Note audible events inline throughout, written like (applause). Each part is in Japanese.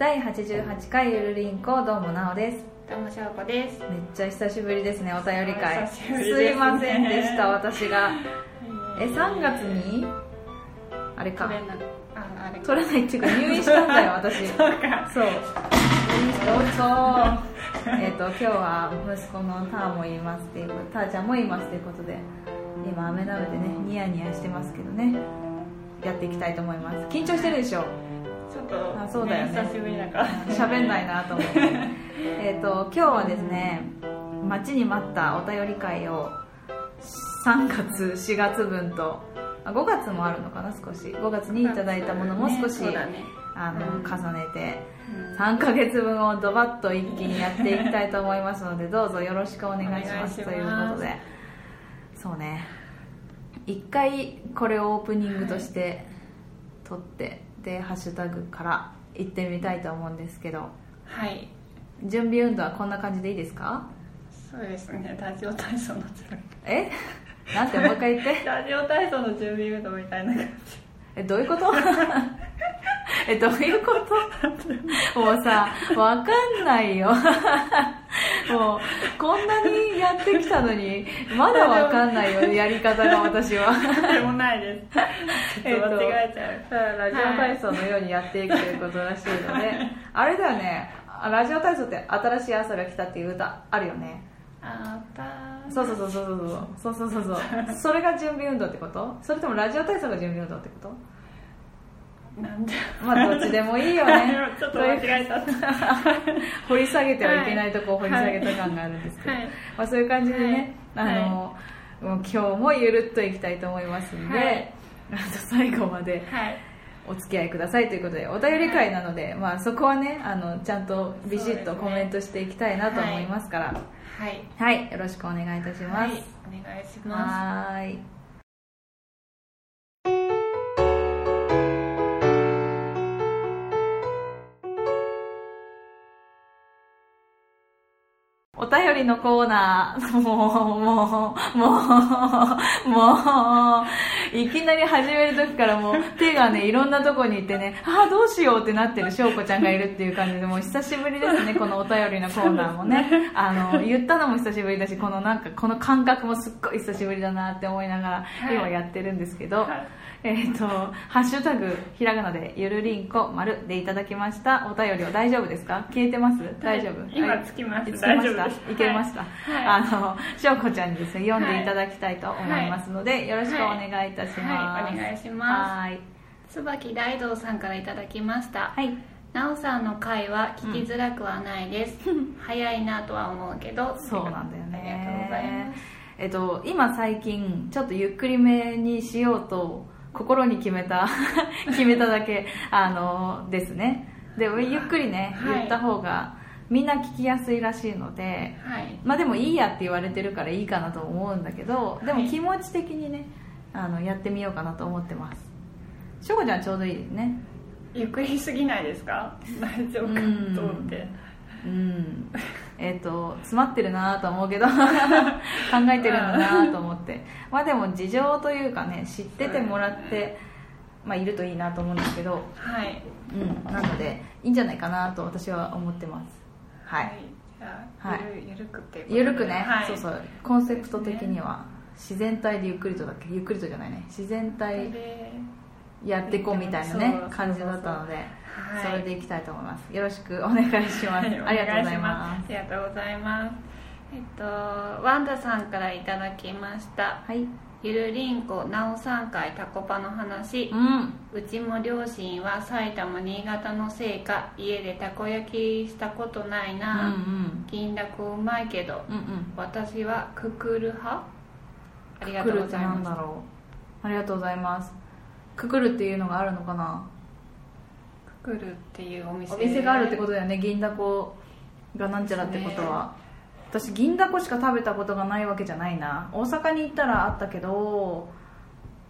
第88回ゆるりんこどうもなおです。どうもしょうこです。めっちゃ久しぶりですねお便り会。すいませんでした私が。え3月に？あれか。取れないっていうか入院したんだよ私。(laughs) そうか。そう。入院しておっそうえっと今日は息子のターもいますっていうターちゃんもいますということで今飴鍋でねニヤニヤしてますけどね。やっていきたいと思います。緊張してるでしょ？ちょっとあそうだよね。久しぶりだから。喋んないなと思って。(laughs) えっと今日はですね待ちに待ったお便り会を3月4月分とあ5月もあるのかな少し。5月にいただいたものも少し、そうだね。あのうん。重ねてうん。3ヶ月分をドバッと一気にやっていきたいと思いますので (laughs) どうぞよろしくお願いしますということで。そうね。一回これをオープニングとして撮ってでハッシュタグから行ってみたいと思うんですけど。はい。準備運動はこんな感じでいいですか？そうですね。ラジオ体操の準備。え？なんて？もう一回言って。(laughs) ラジオ体操の準備運動みたいな感えどういうこと？えどういうこと？もうさわかんないよ。(laughs) もうこんなにやってきたのにまだわかんないよやり方が私は。じでもないです。(laughs) えっと間違えちゃう。ラジオ体操のようにやっていくということらしいので、あれだよね。あラジオ体操って新しい朝が来たっていう歌あるよね。あった。そうそうそうそうそう。そうそうそうそう。それが準備運動ってこと？それともラジオ体操が準備運動ってこと？なんで。まあどっちでもいいよね。ちょっと間違えた。(laughs) 掘り下げてはいけないとこを掘り下げた感があるんですけど、はい。まあ、そういう感じでね、はい。あの、もう今日もゆるっといきたいと思いますんで、最後まではい。お付き合いくださいということでお便り会なので、まあ、そこはねあのちゃんとビシッとコメントしていきたいなと思いますから。はい。はい、よろしくお願いいたします、はい。お願いします。は便りのコーナー、もう、もう、もう、もう、いきなり始める時からもう手がね、いろんなとこに行ってね、ああ、どうしようってなってる翔子ちゃんがいるっていう感じで、もう久しぶりですね、このお便りのコーナーもね。あの、言ったのも久しぶりだし、このなんか、この感覚もすっごい久しぶりだなって思いながら、今やってるんですけど、えっ、と、ハッシュタグ、ひらがなで、ゆるりんこ、丸でいただきました。お便りは大丈夫ですか？消えてます？大丈夫？今はい。つきましたつきました？いけました？はい。あの、しょうこちゃんにですね、読んでいただきたいと思いますので、よろしくお願いいたします。はい。お願いします。はーい。椿大道さんからいただきました。はい。なおさんの回は聞きづらくはないです、早いなとは思うけどそうなんだよね。ありがとうございます。えっと、今最近、ちょっとゆっくりめにしようと、心に決めた、(laughs) 決めただけ、あの、ですね。で、ゆっくりね、はい。言った方が、みんな聞きやすいらしいので、はい。まあでもいいやって言われてるからいいかなと思うんだけど、でもはい気持ち的にね、あの、やってみようかなと思ってます。しょこちゃんちょうどいいですね。ゆっくりすぎないですか？(laughs) 大丈夫かうんと思ってうん、えっ、と詰まってるなと思うけど (laughs) 考えてるんだなと思って。まあでも事情というかね知っててもらって、まあ、いるといいなと思うんですけど、はい。うん、なのでいいんじゃないかなと私は思ってます。はい、じゃあ、はい。ゆるゆるくってゆるくね、はい、そうそう。コンセプト的には自然体でゆっくりとだっけゆっくりとじゃないね。自然体でやっていこうみたいなね感じだったので。はいそれでいきたいと思います。よろしくお願いします、はい。ありがとうございます。ありがとうございます。えっとワンダさんからいただきました。はい。ゆるりんこなおさん会タコパの話。うん。うちも両親は埼玉新潟のせいか家でたこ焼きしたことないうんな、うん。銀だこうまいけどうんうん。私はククル派？ありがクとうございます。だろう。ありがとうございます。ククルっていうのがあるのかな？ククルっていうお店。お店があるってことだよね銀だこがなんちゃらってことは、私銀だこしか食べたことがないわけじゃないな。大阪に行ったらあったけど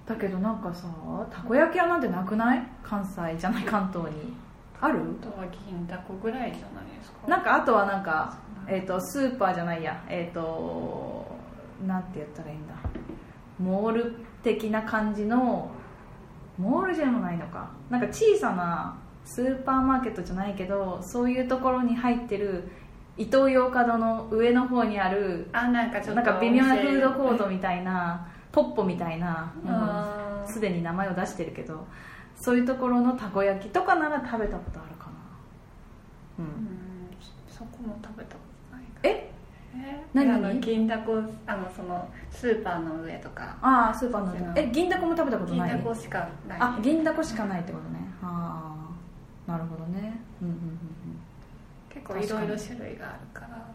だけどなんかさたこ焼き屋なんてなくない？関西じゃない関東に。ある？あとは銀だこぐらいじゃないですか。なんかあとはなんか、えー、とスーパーじゃないや。えっ、となんて言ったらいいんだ。モール的な感じのモールじゃないのか。なんか小さなスーパーマーケットじゃないけどそういうところに入ってるイトーヨーカドーの上の方にあるあなんかちょっとなんか微妙なフードコートみたいなポッポみたいなものあー。すでに名前を出してるけどそういうところのたこ焼きとかなら食べたことあるかな。ううんんそこも食べたことないえ？え？何？あの銀だこあのそのスーパーの上とか。ああスーパーのそうえ銀だこも食べたこと銀ない？だこしかない。あ銀だこしかないってことね。ああなるほどね。うんうんうんうん。結構いろいろ種類があるから。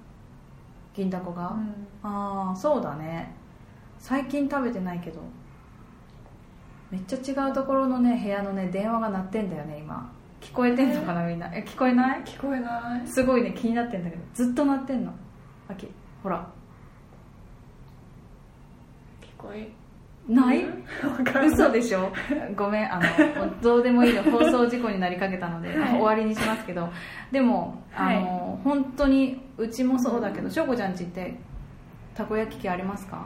銀だこが、うん。ああそうだね。最近食べてないけど。めっちゃ違うところのね部屋のね電話が鳴ってんだよね今。聞こえてんのかなみんな。え聞こえない？聞こえない。すごいね気になってんだけど。ずっと鳴ってんの。あきほら。聞こえない？嘘でしょ？ごめんあの (laughs) どうでもいいの放送事故になりかけたので、はい。終わりにしますけど。でもあの、本当にうちもそうだけど翔子ちゃんちってたこ焼き器ありますか？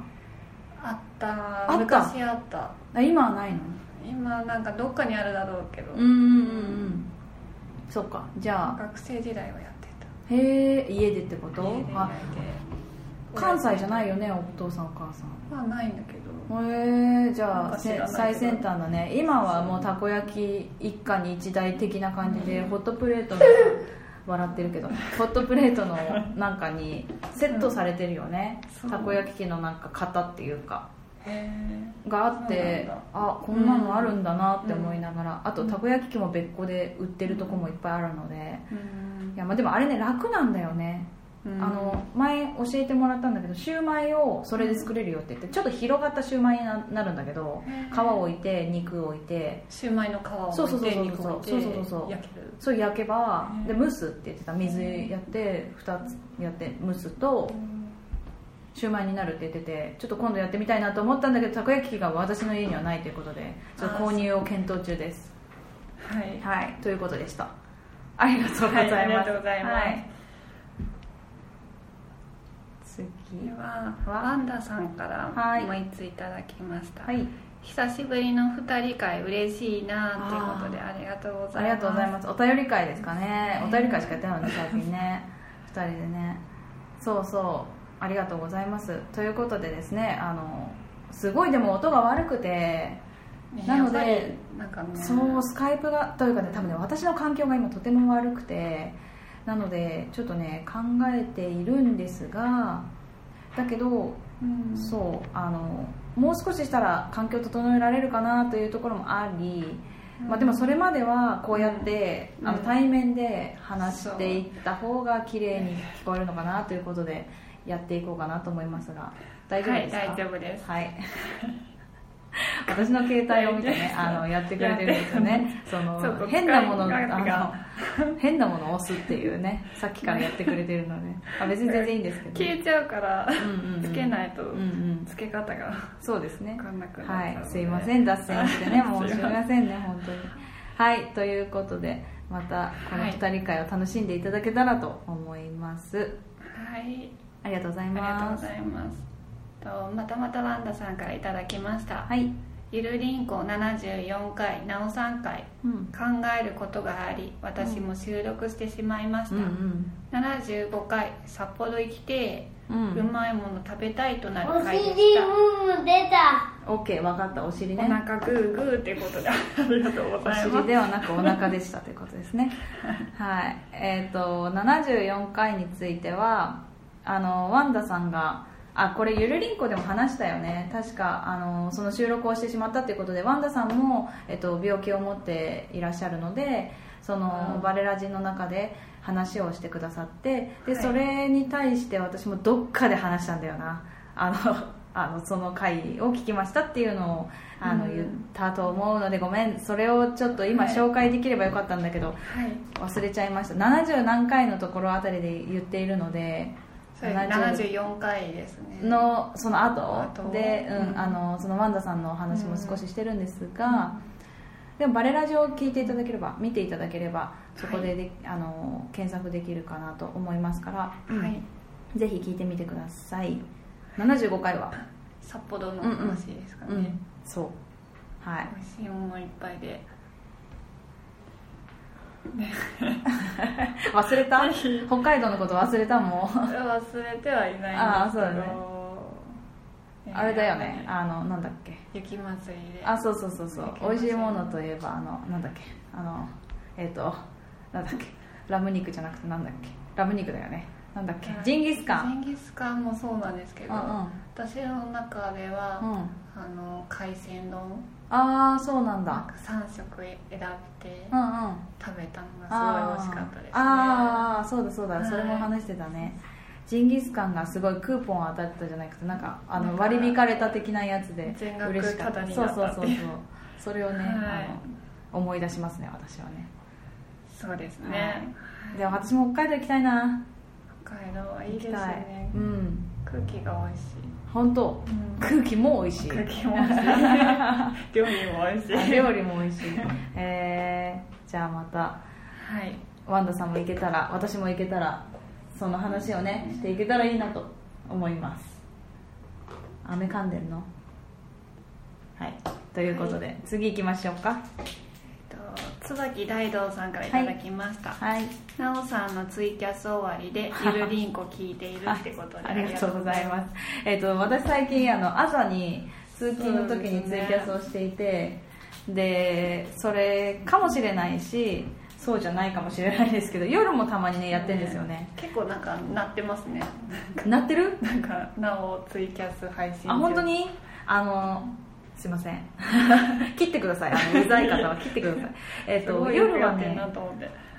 あった。あった？昔あった。あ今はないの？今なんかどっかにあるだろうけど、うんうんうんうん。そうか。じゃあ学生時代はやってへえ家でってこと？関西じゃないよねお父さんお母さん。まあないんだけどへえじゃあ最先端だね。今はもうたこ焼き一家に一台的な感じで、ホットプレートの (laughs) 笑ってるけどホットプレートのなんかにセットされてるよね、そうたこ焼き器のなんか型っていうか。へがあってあこんなのあるんだなって思いながら、あとたこ焼き器も別個で売ってるとこもいっぱいあるので、いやまあでもあれね楽なんだよね。うんあの前教えてもらったんだけどシューマイをそれで作れるよって言ってちょっと広がったシューマイにななるんだけど皮を置いて肉を置いて。シューマイの皮を置いて肉を置いて焼ける。そう焼けばで蒸すって言ってた。水やって2つやって蒸すとシューマイになるって言っててちょっと今度やってみたいなと思ったんだけどたこ焼き器が私の家にはないということでちょっと購入を検討中です。はい。はい。ということでした。ありがとうございます、はいありがとうございますはい次でははワンダさんからはいもう一ついただきました、はい。久しぶりの二人会嬉しいなっていうことでありがとうございます。ありがとうございます。お便り会ですかね。お便り会しかやってないのね最近ね。2人でね。そうそう。ありがとうございます。ということでですねあのすごいでも音が悪くて。ねなのでなんかね。そうスカイプがというかね多分ね私の環境が今とても悪くてなのでちょっとね考えているんですがだけどうん。そうあのもう少ししたら環境を整えられるかなというところもあり、まあ、でもそれまではこうやって、うん。あの対面で話していった方が綺麗に聞こえるのかなということでやっていこうかなと思いますが大丈夫ですか、はい大丈夫です。はい (laughs) (laughs) 私の携帯を見てねあのやってくれてるんですよね。その (laughs) 変なものあがの (laughs) 変なものを押すっていうねさっきからやってくれてるので。あ別に全然いいんですけど。消えちゃうからつけないとつけ方がそうですね。分かんなくなっちゃうはい。すいません脱線してね。はい申し訳ませんね本当に。はいということでまたこの二人会を楽しんでいただけたらと思います、はい。ありがとうございありがとうますございますとまたまたワンダさんからいただきました、はい、ゆるりんこ74回なお3回。うん、考えることがあり私も収録してしまいました、うんうん75回札幌行きてううまいもの食べたいとなるお回で尻した。ムーム出た。オッケー分かった。お尻おね腹グーグーってことでありがとうごおざいます。尻ではなくお腹でしたということですね。(laughs) はい。えっ、と74回についてはあのワンダさんがあこれゆるりんこでも話したよね。確かあのその収録をしてしまったということでワンダさんも、えっと、病気を持っていらっしゃるのでその、うん。バレラジの中で話をしてくださってで、はい。それに対して私もどっかで話したんだよな。あのあのその回を聞きましたっていうのをあの、うん。言ったと思うのでごめん。それをちょっと今はい。紹介できればよかったんだけど、はい。忘れちゃいました。70何回のところあたりで言っているのでそれ70 74回ですね。のその後？後。で、うんうん。あのそのワンダさんのお話も少ししてるんですが、でもバレラジオを聞いていただければ見ていただければそこでで、あの検索できるかなと思いますから、うんはい。ぜひ聞いてみてください。75回は？札幌の話ですかね、うん。そう。はい。美味しいものいっぱいで (laughs) 忘れた？北海道のこと忘れたもん。忘れてはいないあーそうだね。えーあれだよね。あのなんだっけ？雪祭り。であそうそうそうそう。美味しいものといえばあのなんだっけ？あのえっ、となんだっけ？ラム肉じゃなくてなんだっけ？ラム肉だよね。なんだっけ？ジンギスカン。ジンギスカンもそうなんですけど、うんうん。私の中では、うん。あの海鮮丼ああそうなんだ。なんか3食選べて食べたのがすごい美味しかったですね。あーあーそうだそうだ、はい。それも話してたね。ジンギスカンがすごいクーポン当たってたじゃなくてなんかあの割り引かれた的なやつで全額嬉しかった。そうそうそうそう。それをね、はい。あの思い出しますね私はね。そうですはね、でも私も北海道行きたいな。北海道はいいですね。うん。空気が美味しい、本当うん。空気も美味しい。空気も美味しい。(laughs) 料理も美味しい。あ料理も美味しい。(laughs) えー、じゃあまたはい。ワンダさんも行けたら私も行けたらその話をねしていけたらいいなと思います。雨噛んでんの？はい。ということで、次行きましょうか。えっと椿大道さんからいただきました、はい。なおさんのツイキャス終わりでゆるりんこ聞いているってことで。(laughs) ありがとうございます。えっ、と私最近あの朝に通勤の時にツイキャスをしていてで,、それかもしれないしそうじゃないかもしれないですけど夜もたまにねやってるんですよね、結構なんか鳴ってますね。なってる？なんかなおツイキャス配信中。あ本当に？あのすいません。(laughs) 切ってください。あのうざい方は切ってください。(laughs) えっ、すと夜はね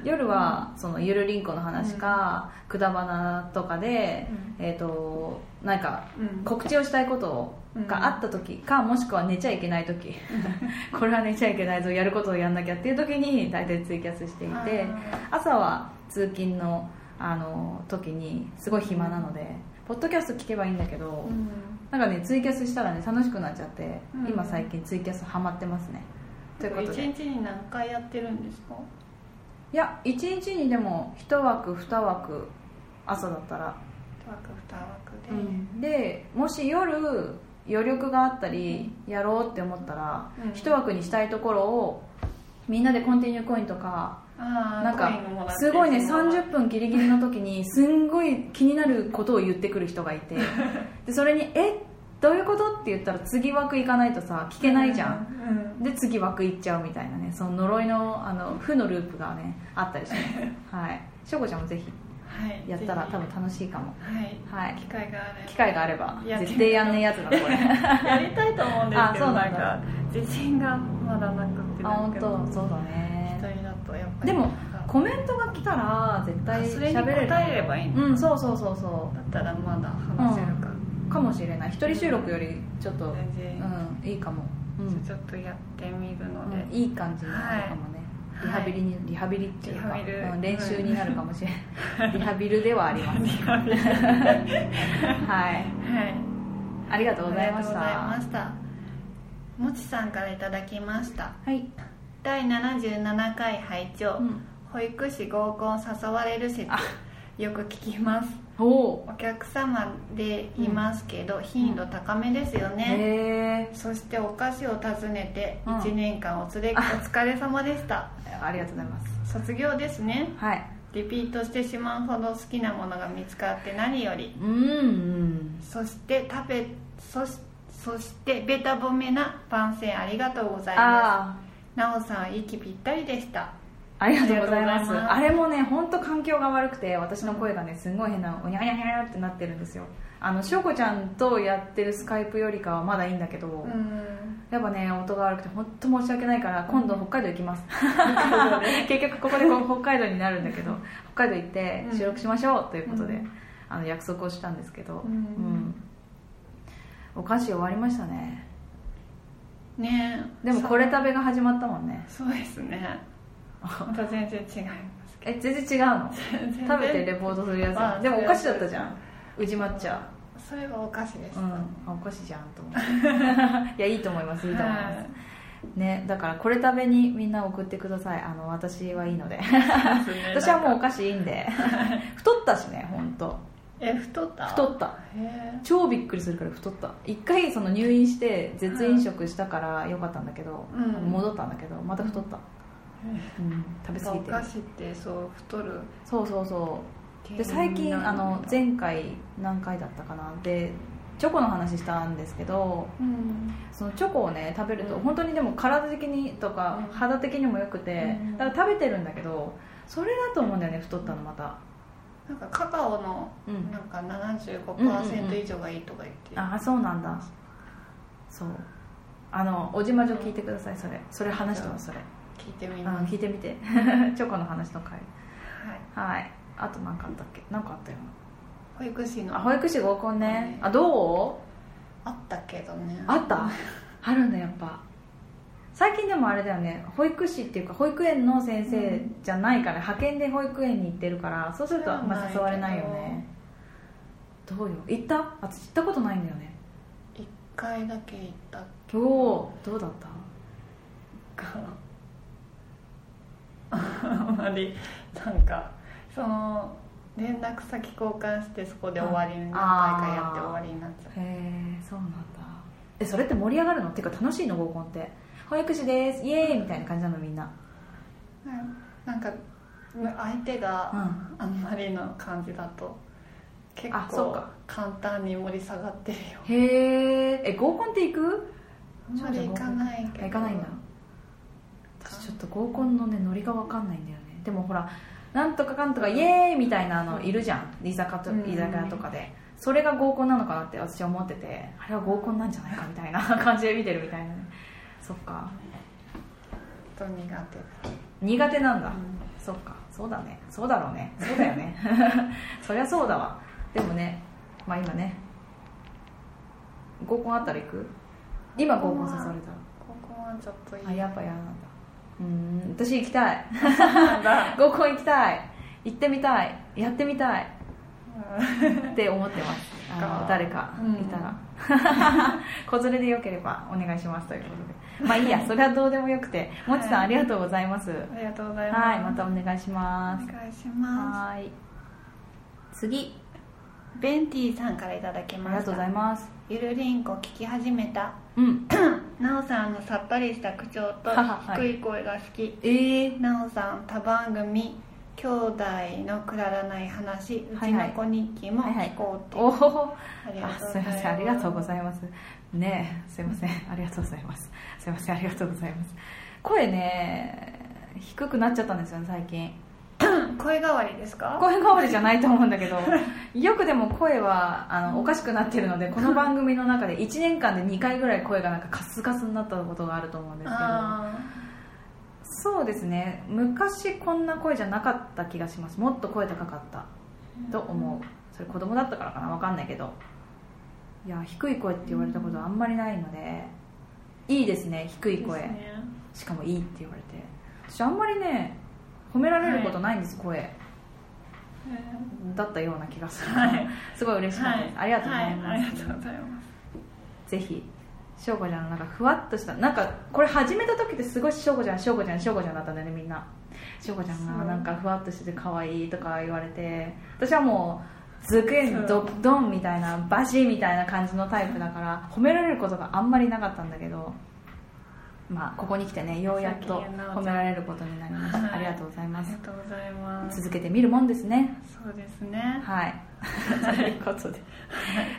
夜はそのゆるりんこの話か、くだばなとかで、うえっ、となんかうん。告知をしたいことがあった時か、もしくは寝ちゃいけない時 (laughs) これは寝ちゃいけないぞやることをやんなきゃっていう時に大体ツイキャスしていて朝は通勤のあの時にすごい暇なので、ポッドキャスト聞けばいいんだけど、うんなんかねツイキャスしたらね楽しくなっちゃって、うん。今最近ツイキャスハマってますね。ということで。一日に何回やってるんですか？いや1日にでも1枠2枠朝だったら、枠二枠で、でもし夜余力があったりやろうって思ったら、うん。1枠にしたいところをみんなでコンティニューコインとかなんかすごいねその30分ギリギリの時にすんごい気になることを言ってくる人がいて。(laughs) でそれに「えどういうこと?」って言ったら次枠行かないとさ聞けないじゃん、うんで次枠行っちゃうみたいなねその呪いのあの負のループがねあったりします。(laughs) はい。しょうこちゃんもぜひはいやったら多分楽しいかも。はい。はい。機会があれば。機会があれば絶対やんねえやつだなこれ。(laughs) やりたいと思うんですあけそうなんだ。どなんか自信がまだなくてあ本当。そうだ一ねでもコメントが来たら絶対あそれに喋れる。答えればいいのうんそうそうそうそだったらまだ話せるか、うかもしれない。一人収録よりちょっとうんいいかも。うん。ちょっとやってみるので、うんいい感じになるかもね、はい。リハビリにリハビリっていうか、うん練習になるかもしれない。リハビルではあります。はい。はい。ありがとうございました。ありがとうございました。もちさんからいただきました。はい、第77回拝聴、うん、保育士合コン誘われる説。あ。よく聞きます。お客様でいますけど、頻度高めですよね、へえ。そしてお菓子を訪ねてうん。1年間お連れ、(laughs) お疲れ様でした。ありがとうございます。卒業ですね。はい。リピートしてしまうほど好きなものが見つかって何より。うんうん。そして食べそしそしてベタ褒めな番宣ありがとうございまあすなおさん息ぴったりでした。あありがとうございます。あれもね本当環境が悪くて私の声がねすごい変なおにゃにゃにゃってなってるんですよ。あのしょうこちゃんとやってるスカイプよりかはまだいいんだけど、うん。やっぱね音が悪くて本当申し訳ないから今度北海道行きます。(laughs) 結局ここでこう北海道になるんだけど北海道行って収録しましょうということで、うん。あの約束をしたんですけど、うん。うん。お菓子終わりましたねね。えでもこれ食べが始まったもんね。そうですね。また全然違いますけえ全然違うの？食べてレポートするやまあつでもお菓子だったじゃん。宇治抹茶。それはお菓子です、うん。あお菓子じゃんと思って。(laughs) いやいいと思います。いいと思います、はい。ねだからこれ食べにみんな送ってください。あの私はいいので。(laughs) 私はもうお菓子いいんで。(laughs) 太ったしね本当え太った？太った。超びっくりするから太った。一回その入院して絶飲食したからよかったんだけど、うん。戻ったんだけどまた太った、うん、食べ過ぎおて。る菓子ってそう太る。そうそうそう。で最近あの全前回何回だったかな。でチョコの話したんですけどうん。そのチョコをね食べるとうん。本当にでも体的にとかうん。肌的にもよくてうん。だから食べてるんだけどそれだと思うんだよね太ったのまたなんかカカオのうん。なんかうんうんうん。75%以上がいいとか言って、ああそうなんだ。そう。あのおじまじょ聞いてくださいそれ。それ話してますそれ。聞いてみうんます、聞いてみて。(laughs) チョコの話の回。はい、はい。あと何かあったっけ？何かあったよ保育士の。なあ保育士合コンね。うんあどう？あったけどね。あった？あるんだやっぱ最近でもあれだよね保育士っていうか保育園の先生じゃないから、派遣で保育園に行ってるからそうするとあんま誘われないよね。どうよ？行った？私行ったことないんだよね。一回だけ行った今日どうだった？かあんまりなんかその連絡先交換してそこで終わりに何回かやって終わりになっちゃうへえそうなんだ。えそれって盛り上がるの？っていうか楽しいの？合コンって保育士です。イエーイ。みたいな感じなのみんな。うんなんか相手がうん。あんまりの感じだと結構簡単に盛り下がってるよ。へええ合コンって行く？あんまり行かないけど。行かないんだ。私ちょっと合コンのねノリが分かんないんだよね。でもほらなんとかかんとかイエーイみたいなのいるじゃん。居酒屋とうん。居酒屋とかで。それが合コンなのかなって私は思っててあれは合コンなんじゃないかみたいな感じで見てるみたいなねそっか。と苦手。だ苦手なんだ、うん。そっか。そうだね。そうだろうね。そうだよね。(laughs) そりゃそうだわ。でもねまあ今ね合コンあったら行く？今合コン誘われたらここはちょっといい。あやっぱ嫌なんだ。うーん私行きたい。(laughs) 合コン行きたい。行ってみたい。やってみたい。うんって思ってます。あのか。誰かうん。いたら、(laughs) 子連れでよければお願いしますということで。まあいいやそれはどうでもよくて。もちさん、はい。ありがとうございます。ありがとうございます。はいまたお願いします。お願いしまはーい。次。すベンティさんからいただきました。ありがとうございます。ゆるりんこ聞き始めた。うん。(coughs) なおさんのさっぱりした口調とはい。低い声が好き。えー、なおさん他番組兄弟のくだらない話うちの子日記も聞こうっていう、おおありがあとうございます。すいません。ありがとうございます。ねえすいません。ありがとうございます。すいません。ありがとうございます。声ね低くなっちゃったんですよね最近。(coughs) 声変わりですか？声変わりじゃないと思うんだけど (laughs) よくでも声はあのおかしくなってるのでこの番組の中で1年間で2回ぐらい声がなんかカスカスになったことがあると思うんですけど (laughs) あそうですね。昔こんな声じゃなかった気がします。もっと声高かった。ーと思う。それ子供だったからかな。分かんないけど。いや低い声って言われたことはあんまりないので。いいですね低い声、ね。しかもいいって言われて。私あんまりね褒められることないんです、声。えだったような気がする、はい。(laughs) すごい嬉しかったです、ありがとうございはます、ありがとうございます。ぜひしょうこちゃんのなんかふわっとしたなんかこれ始めた時ってすごいしょうこちゃんしょうこちゃんしょうこちゃんだったんだよねみんなしょうこちゃんがなんかふわっとしてて可愛いとか言われて私はもうズクンそうドドンみたいなバシみたいな感じのタイプだから褒められることがあんまりなかったんだけどまあここに来てねようやっと褒められることになりました、はい。ありがとうございあます。りがとうございます。続けてみるもんですね。そうですね。はいということで。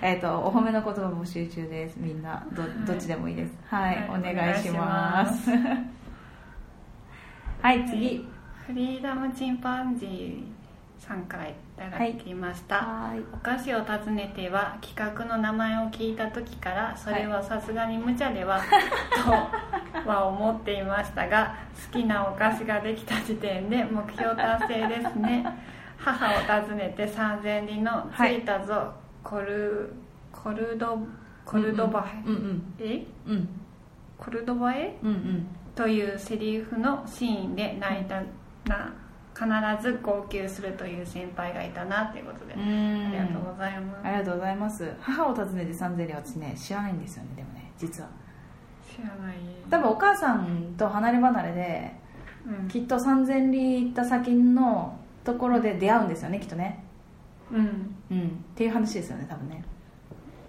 えっとお褒めの言葉募集中です。みんなどどっちでもいいです。はい、はい。お願いします。はい次。フリーダムチンパンジーさんからいただきました、はい。お菓子を訪ねては企画の名前を聞いた時からそれはさすがに無茶では、とは思っていましたが好きなお菓子ができた時点で目標達成ですね母を訪ねて3000里の「はい着いたぞ、コルコルドコルドバへ、うんうん。え？うん。コルドバへうんうん。というセリフのシーンで泣いたな。必ず号泣するという先輩がいたなということで、うあんりがとうございます、ありがとうございます。母を訪ねて三千里は私ね知らないんですよねでもね実は。知らない。多分お母さんと離れ離れでうん。きっと三千里行った先のところで出会うんですよねきっとね。うん、うん。っていう話ですよね多分ね。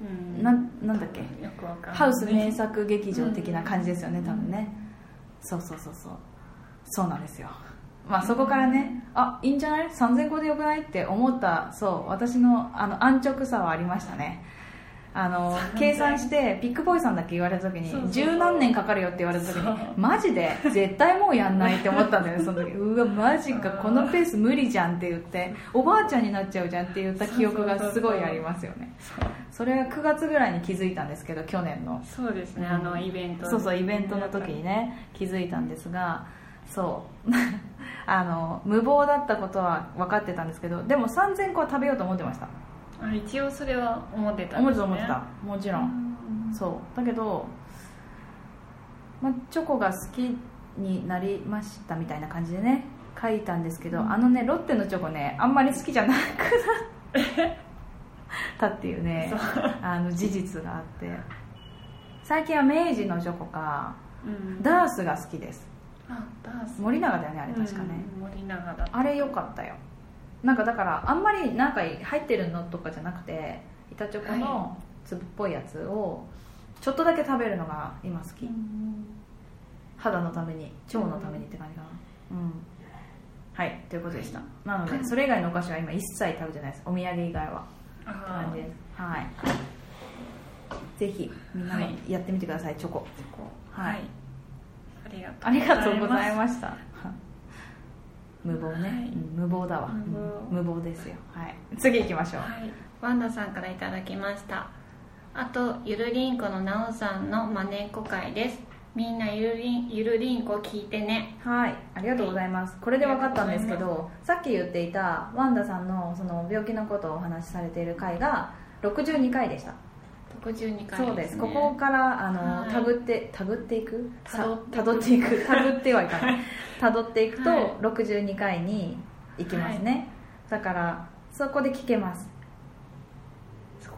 うん、なんなんだっけ？よくわかんない。ハウス名作劇場的な感じですよね、うん。多分ね。そうそうそうそう。そうなんですよ。まあそこからねあいいんじゃない？3000個でよくない？って思ったそう私のあの安直さはありましたねあの計算してピックボーイさんだけ言われた時に十何年かかるよって言われた時にマジで絶対もうやんないって思ったんだよね (laughs) その時。うわマジかこのペース無理じゃんって言っておばあちゃんになっちゃうじゃんって言った記憶がすごいありますよね。それは9月ぐらいに気づいたんですけど去年の。そうですねあのイベントそうそうイベントの時にね気づいたんですがそう。(laughs) あの無謀だったことは分かってたんですけどでも3000個は食べようと思ってました。あ一応それは思ってたん思ってた思ってた。もちろん。ん。そう。だけど、まあ、チョコが好きになりましたみたいな感じでね書いたんですけど、うん。あのねロッテのチョコねあんまり好きじゃなくなったっていうね (laughs) あの事実があって。最近は明治のチョコかうん。ダースが好きです。あダース。森永だよねあれ確かね、うん森永だあれ良かったよなんかだからあんまりなんか入ってるのとかじゃなくて板チョコの粒っぽいやつをちょっとだけ食べるのが今好き、肌のために腸のためにって感じかな。うん。はいということでした。なのでそれ以外のお菓子は今一切食べてないです。お土産以外は。ってあ感じです。はい。ぜひみんなやってみてくださいチョコ。ははい。い。ありがとうありがとうございすました無謀ね、はい。うん無謀だわ。無謀。ですよ。はい。次行きましょう。はい、ワンダさんからいただきました。あとゆるりんこのなおさんのまねっこ会です。みんなゆるりんゆるりんこ聞いてね。はい。ありがとうございます。これで分かったんですけどさっき言っていたワンダさんのその病気のことをお話しされている回が62回でした62回。そうです。ここからあの、はい。たぐってたぐっていく？たどっていく。(laughs) たぐってはいかない。たどっていくとはい。62回に行きますね、だからそこで聞けます。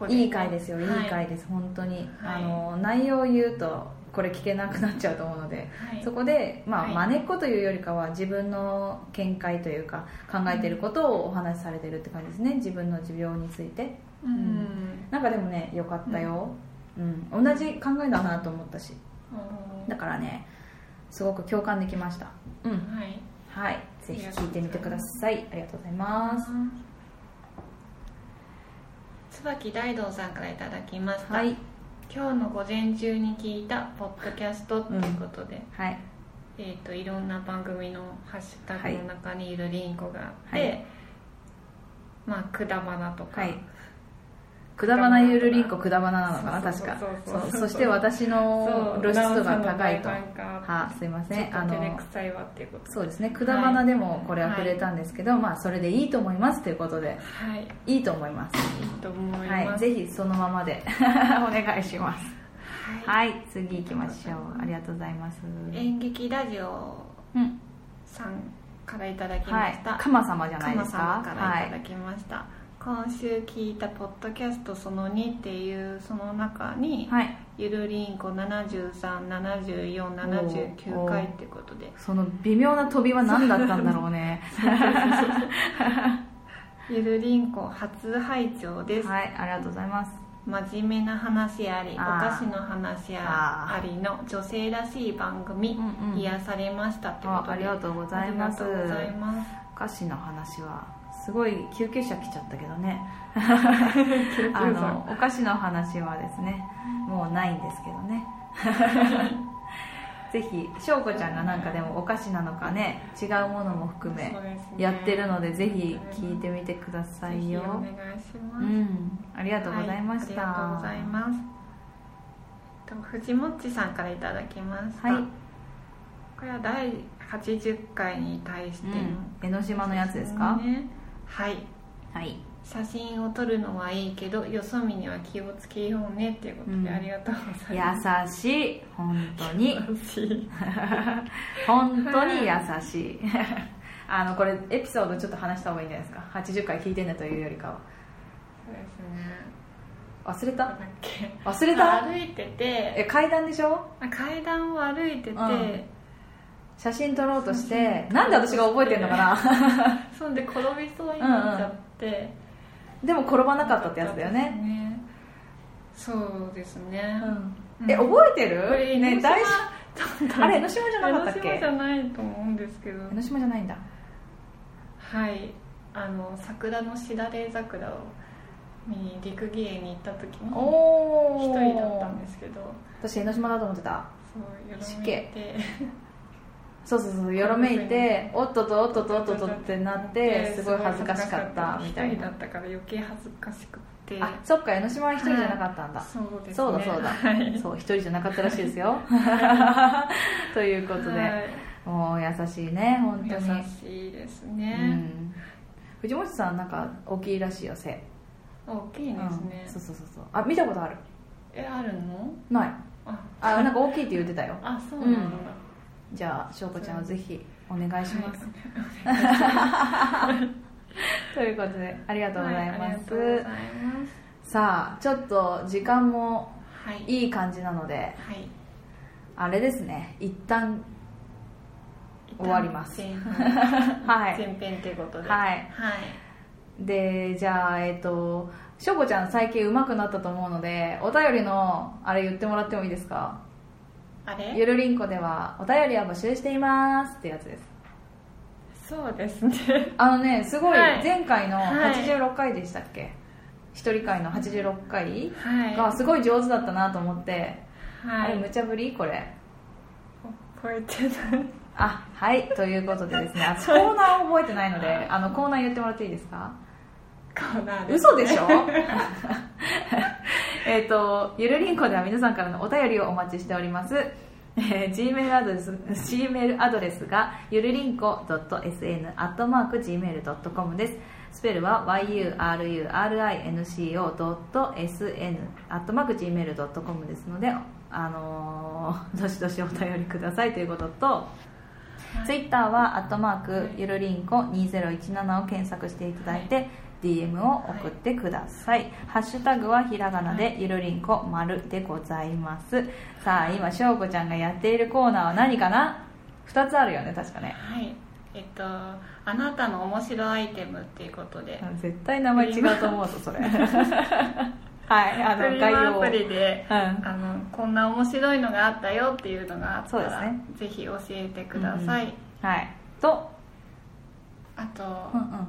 いい回ですよ、い、いはい回です。本当に、はい。あの内容を言うとこれ聞けなくなっちゃうと思うので、はい。そこでまあ、はい。まねっこというよりかは自分の見解というか考えていることをお話しされてるって感じですね。自分の持病についてうん、なんかでもねよかったよ、うん。同じ考えだなと思ったし。だからねすごく共感できました。うん。はい。はい。ぜひ聞いてみてください。ありがとうございます。椿大道さんからいただきました、はい。今日の午前中に聞いたポッドキャストということで、はい。えー、といろんな番組のハッシュタグの中にゆるりんこがあって、はい。まあくだばなとか、はいくだばなゆるりんこくだばななのかな確か。そして私の露出度が高いと。はすいません。あのくさいわっていうこと。そうですね。くだばなでもこれは触れたんですけど、まあそれでいいと思いますということではい。いいと思います。いいと思いはい。ます、ぜひそのままで (laughs) お願いします。はい。はい。次行きましょう。ありがとうございます。演劇ラジオうん。さんからいただきまはいした、かま様じゃないですか？様からはいいただきました、今週聞いたポッドキャストその2っていうその中に、はい。ゆるりんこ737479回ってことで。その微妙な飛びは何だったんだろうね。(laughs) ゆるりんこ初拝聴です、はいありがとうございます。真面目な話ありお菓子の話ありの女性らしい番組、うんうん。癒されましたってことで。あありがとうございます。ありがとうございます。お菓子の話はすごい救急車来ちゃったけどね。(laughs) あのお菓子の話はですねもうないんですけどね。(laughs) ぜひ翔子ちゃんがなんかでもお菓子なのかね違うものも含めやってるのでぜひ聞いてみてくださいよ。お願いします、うん。ありがとうございました、はい、ありがとうございます。と藤もっちさんからいただきました、はい。これは第80回に対しての、うん。江ノ島のやつですか、ねはい。はい。写真を撮るのはいいけどよそ見には気をつけようねっていうことで、うん。ありがとうございます。優しい。本当に。優しい。本当に優しい。(laughs) あのこれエピソードちょっと話した方がいいんじゃないですか？80回聞いてねというよりかは。そうですね。忘れた？なんだっけ？忘れた？歩いてて。え階段でしょ？あ階段を歩いてて、うん写真撮ろうとしてなんで私が覚えてんのかな？(laughs) そんで転びそうになっちゃって、(laughs) でも転ばなかったってやつだよね。ねそうですね、うん。え覚えてる？これね大あれ江ノ島じゃなかったっけ？江ノ島じゃないと思うんですけど。江ノ島じゃないんだ。はい。あの桜のしだれ桜を見に陸芸に行った時に一人だったんですけど。私江ノ島だと思ってた。そうよろしめいてそうそうそうよろめいておっととおっととおっととってなってすごい恥ずかしかったみたいな。だったから余計恥ずかしくて。あそっか江ノ島は一人じゃなかったんだ、そうですね。そうだそうだ、はい。そう一人じゃなかったらしいですよ。(laughs) ということで、はい。もう優しいね本当に。優しいですうね、ん、藤本さんなんか大きいらしいよ背。大きいですね。うん、そうそうそうそう。あ見たことある。えあるの？ない。あ。あなんか大きいって言ってたよ。あそうなんだ、じゃあ翔子ちゃんはぜひお願いします、ということでありがとうございます、さあちょっと時間もはい。いい感じなのではい。あれですね。一旦終わります。前はい。前編ということで。はい。はい。でじゃあえっ、としょこちゃん最近上手くなったと思うのでお便りのあれ言ってもらってもいいですか？あれ？ゆるりんこではお便りを募集していますってやつです。そうですね。あのねすごいはい。前回のはい。86回でしたっけ、一人会の86回はい。がすごい上手だったなと思って、あはい。れ無茶ぶり？これ。覚えてない。あはい。ということでですね。あコーナーを覚えてないのであのコーナー言ってもらっていいですか？コーナーです嘘でしょ？(laughs) えっとゆるりんこでは皆さんからのお便りをお待ちしております、えー Gmail アドレス Gmail アドレスがゆるりんこ .sn.gmail.com です。スペルは yurinco.sn.gmail.com ですのであのーどしどしお便りくださいということとツイッターは、アットマーク、ゆるりんこ2017を検索していただいて、DM を送ってください。ハッシュタグはひらがなで、ゆるりんこ丸でございます。さあ、今、しょうこちゃんがやっているコーナーは何かな？二つあるよね、確かね。はいえっとあなたの面白アイテムっていうことで絶対名前違うと思うぞ、それ。(laughs) はい、あの、概要アプリでうん。あのこんな面白いのがあったよっていうのがあったら、そうですねぜひ教えてください、はい。と、あと、うんうん。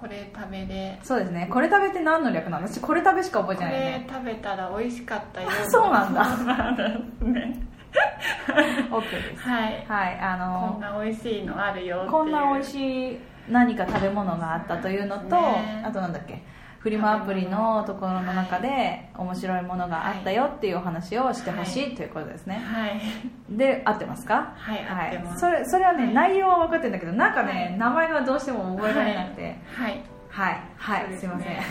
これ食べでそうですね。これ食べって何の略なの？私、これ食べしか覚えこてないよれね。食べたら美味しかったよ。そうなんだ。なんですね。(laughs) OK です。はい。はい、あのこんな美味しいのあるよこんな美味いしい何か食べ物があったというのと、ね。あとなんだっけ？フリマアプリのところの中で面白いものがあったよっていうお話をしてほしいということですね、はい。で合ってますか？はい合ってます。それそれはね、はい。内容は分かってるんだけどなんかね、はい。名前がどうしても覚えられなくて。はい。はい。はい、すね。いません。はい。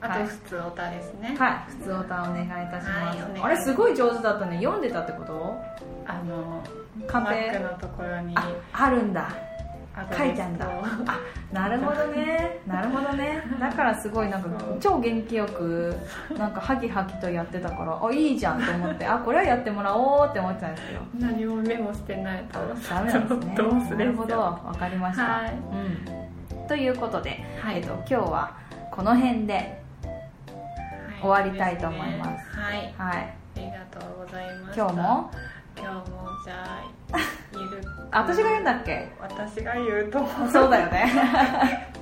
あはい。と普通おたですね。はい。普通おたお願いいたします、あれすごい上手だったね。読んでたってこと？あのカンペマックのところに。ああるんだ書いてあるんだ。とあなるほどね。なるほどね。だからすごいなんか超元気よくなんかハキハキとやってたからあいいじゃんと思ってあこれはやってもらおうって思ってたんですけど何もメモしてないと。ダメなんですね。どうすなるほど。わかりました、はい。うん、ということで、はい。えっと、今日はこの辺で終わりたいと思います。はい。はい。ありがとうございました。今日も？今日もじゃあゆる。くあ私が言うんだっけ？私が言うとそうだよね。(laughs)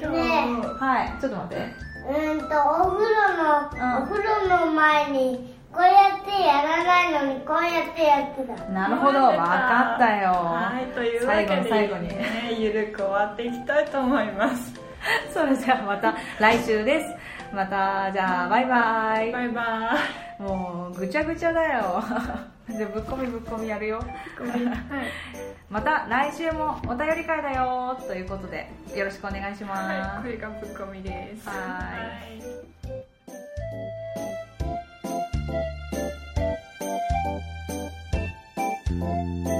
今日。ねもはいちょっと待って。うんとお風呂の、うん。お風呂の前にこうやってやらないのにこうやってやってた。なるほどわかったよ。はいというわけで最後の最後に。ねゆるく終わっていきたいと思います。(laughs) それじゃあまた来週です。またじゃあバイバイ。バイバもうぐちゃぐちゃだよじゃあぶっこみぶっこみやるよ。(laughs) また来週もお便り会だよ。ということでよろしくお願いします、はい、これがぶっこみです。ははい「